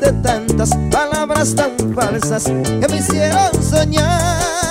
dijiste tantas palabras tan falsas que me hicieron soñar.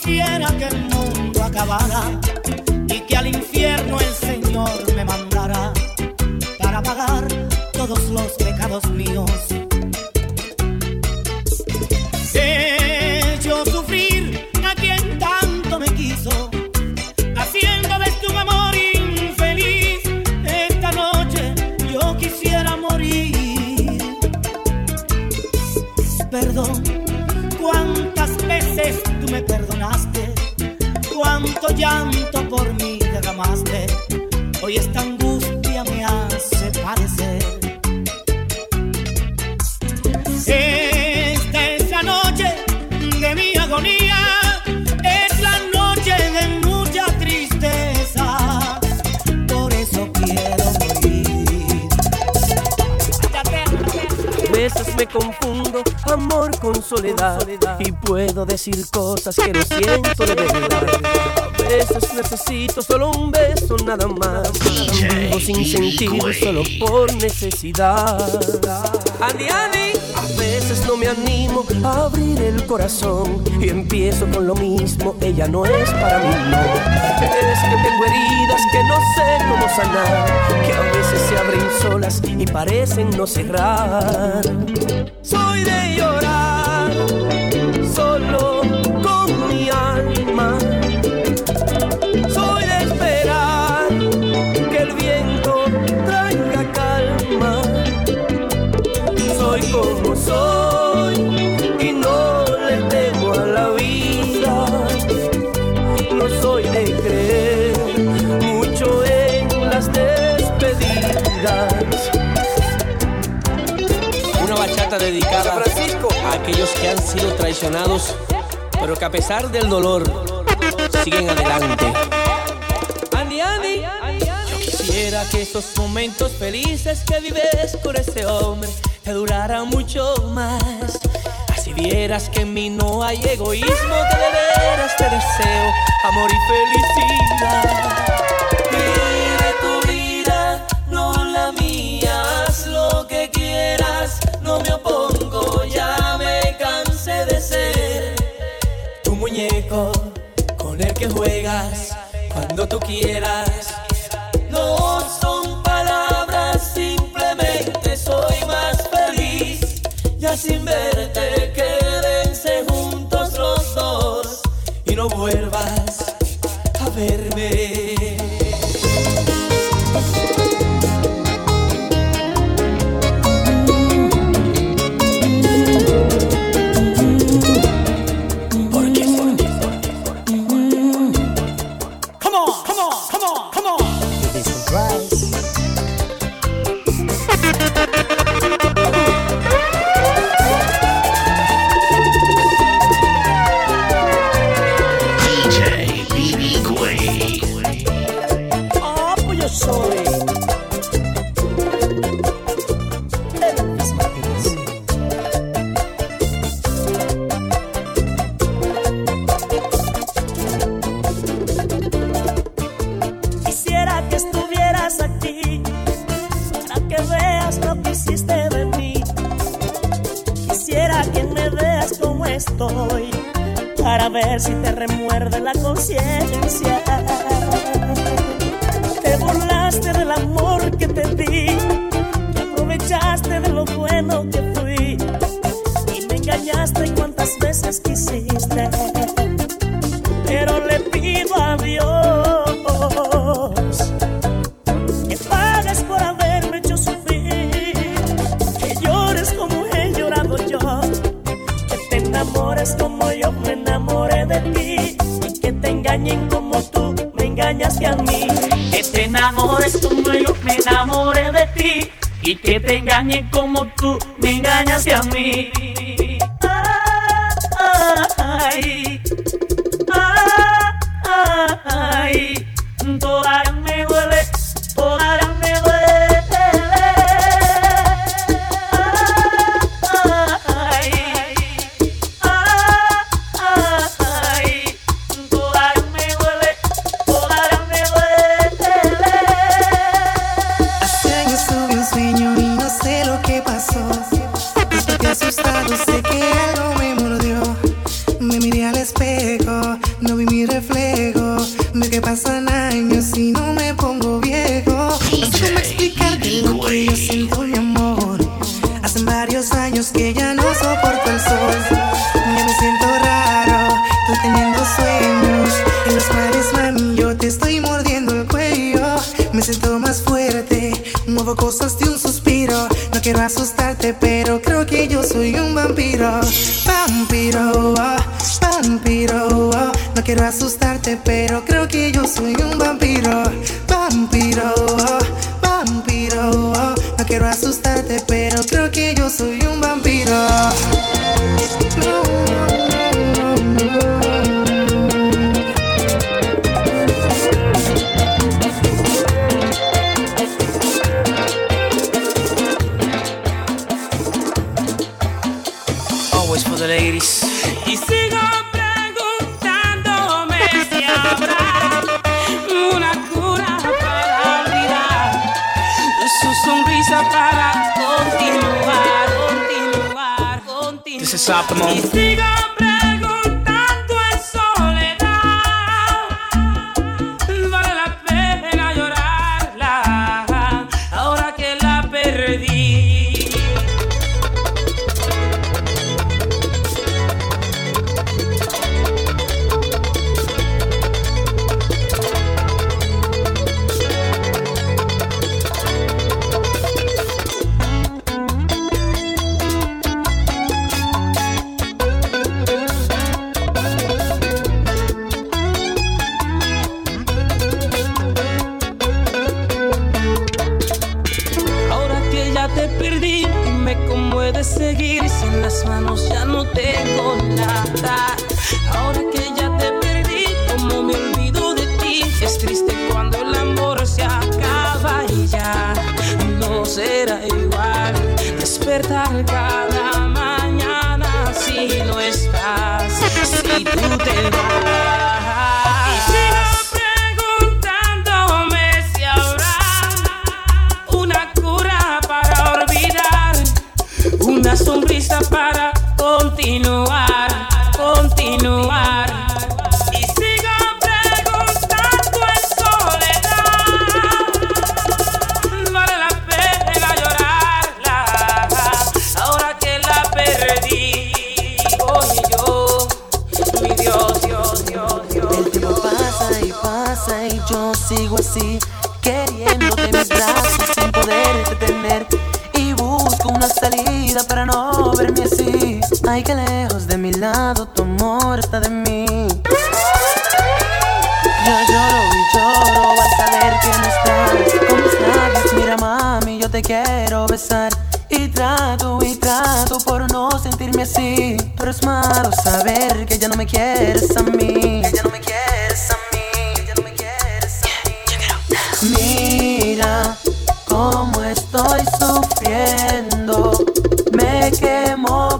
Quisiera que el mundo acabara y que al infierno el Señor me mandara para pagar todos los pecados míos. Cuánto llanto por mí derramaste. Hoy esta angustia me hace padecer. Esta es la noche de mi agonía, es la noche de mucha tristeza, por eso quiero morir. A veces me confundo con soledad y puedo decir cosas que no siento de verdad. A veces necesito solo un beso nada más. Vivo sin sentido solo por necesidad. Andy, Andy, a veces no me animo a abrir el corazón y empiezo con lo mismo. Ella no es para mí, no. Es que tengo heridas que no sé cómo sanar, que a veces se abren solas y parecen no cerrar. Soy de llorar Dedicada a aquellos que han sido traicionados, pero que a pesar del dolor siguen adelante. Andy, Andy. Yo quisiera que esos momentos felices que vives con ese hombre te duraran mucho más. Así vieras que en mí no hay egoísmo, que de veras te deseo amor y felicidad. Con el que juegas cuando tú quieras. No son palabras, simplemente soy más feliz. Ya sin verte, quédense juntos los dos y no vuelvas Música para ver si te remuerde la conciencia. Te burlaste del amor que te di, te aprovechaste de lo bueno que fui y me engañaste cuantas veces quisiste. Ti y que te engañen como tú me engañaste a mí. Ay, ay, ay, espejo, no vi mi reflejo. Veo que pasan años y no me pongo viejo. No sé cómo explicarte lo que yo siento, mi amor. Hace varios años que ya no soporto el sol. Ya me siento raro, estoy teniendo sueños. En los cuales, mami, yo te estoy mordiendo el cuello. Me siento más fuerte, muevo cosas de un suspiro. No quiero asustarte, pero creo que yo soy un vampiro. Vampiro, oh, quiero asustarte, pero creo que yo soy un vampiro. Vampiro, vampiro. No quiero asustarte, pero creo que yo soy un vampiro. Continuar. This cómo he de seguir si en las manos ya no tengo nada. Ahora que ya te perdí, cómo me olvido de ti. Es triste cuando el amor se acaba y ya no será igual. Despertar cada mañana si no estás, si tú te vas. Quiero besar. Y trato y trato por no sentirme así. Pero es malo saber que ya no me quieres a mí. Que ya no me quieres a mí. Que ya no me quieres a mí. Mira cómo estoy sufriendo. Me quemo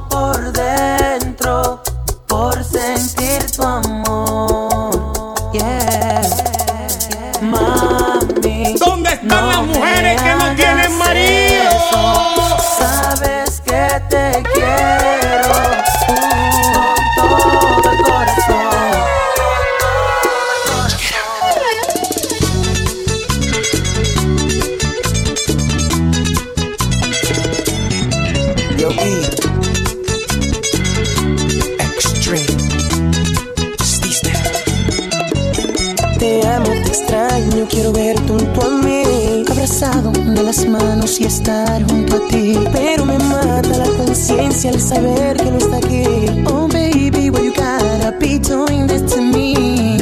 saber que no está aquí. Oh baby, why you gotta be doing this to me?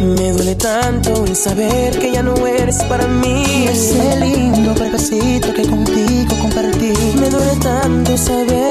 Me duele tanto el saber que ya no eres para mí. Ese lindo precocito que contigo compartí. Me duele tanto saber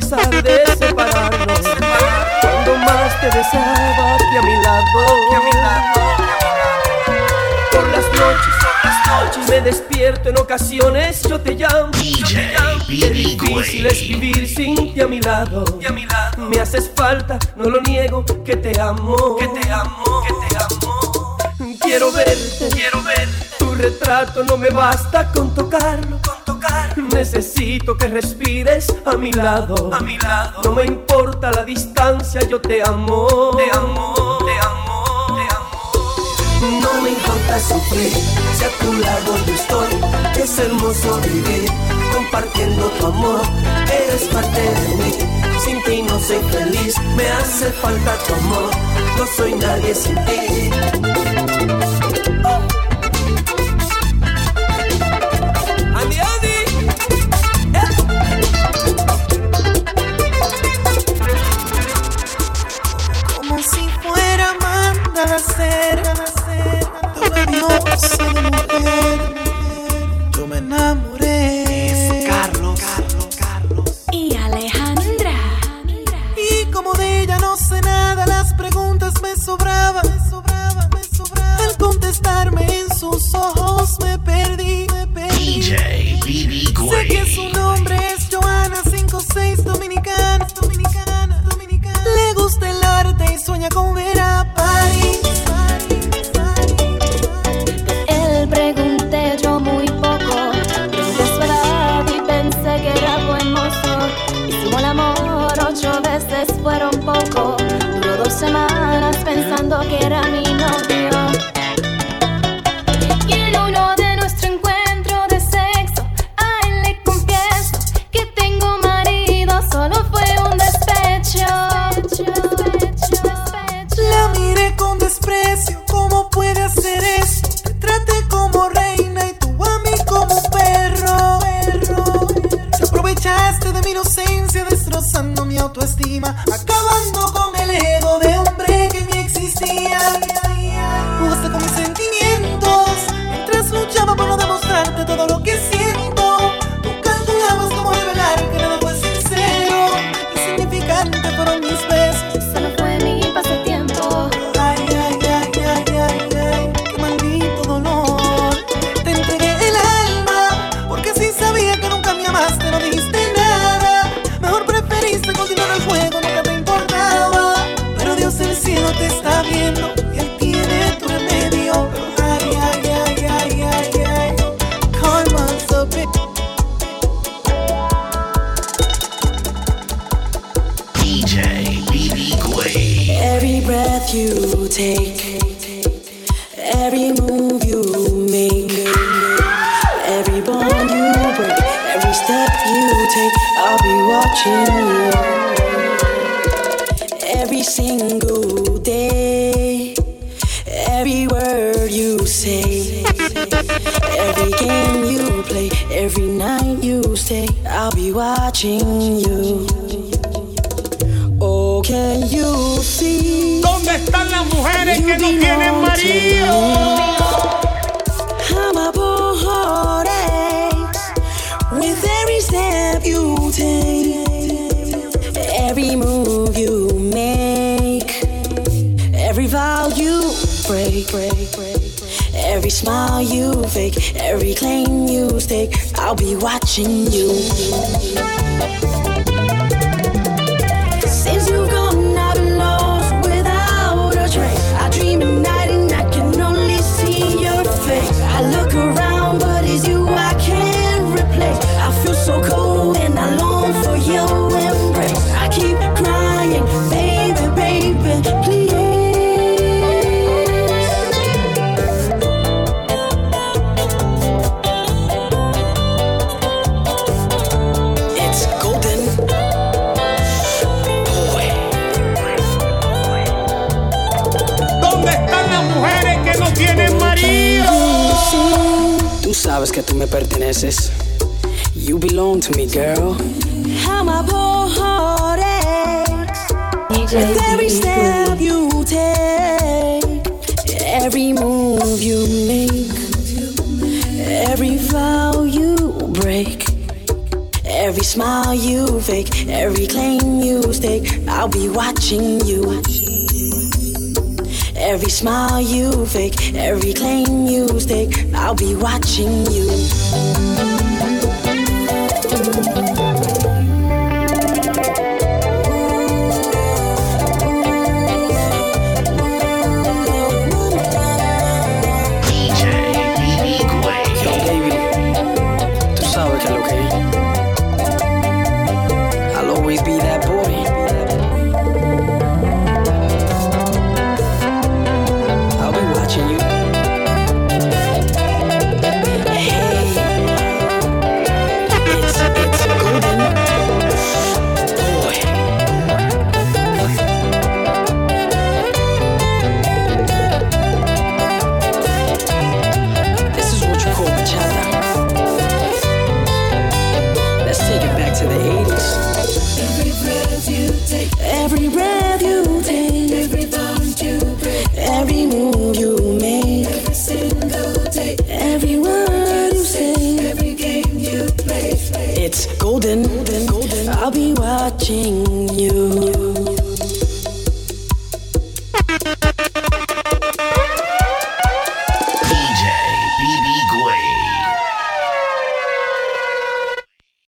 pesar separarnos. Cuando más te deseaba que a mi lado. Por las noches, por las noches me despierto en ocasiones. Yo te llamo. DJ, difícil es vivir sin ti a mi lado. Me haces falta, no lo niego, que te amo. Que te amo. Que te amo. Quiero verte, quiero verte. Tu retrato no me basta con tocarlo Necesito que respires a mi lado, a mi lado. No me importa la distancia, yo te amo, te amo, te amo, te amo. No me importa sufrir, si a tu lado yo estoy. Es hermoso vivir compartiendo tu amor. Eres parte de mí, sin ti no soy feliz. Me hace falta tu amor, no soy nadie sin ti. say. Every game you play, every night you stay, I'll be watching you. Oh, can you see? ¿Dónde están las mujeres you que no tienen marido? I'm a poor heartache with every step you take. Every smile you fake, every claim you stake, I'll be watching you. sabes que tú me perteneces. You belong to me, girl. Jamás With every step you take, every move you make, every vow you break, every smile you fake, every claim you stake, I'll be watching you. Every smile you fake, every claim you stake, I'll be watching you.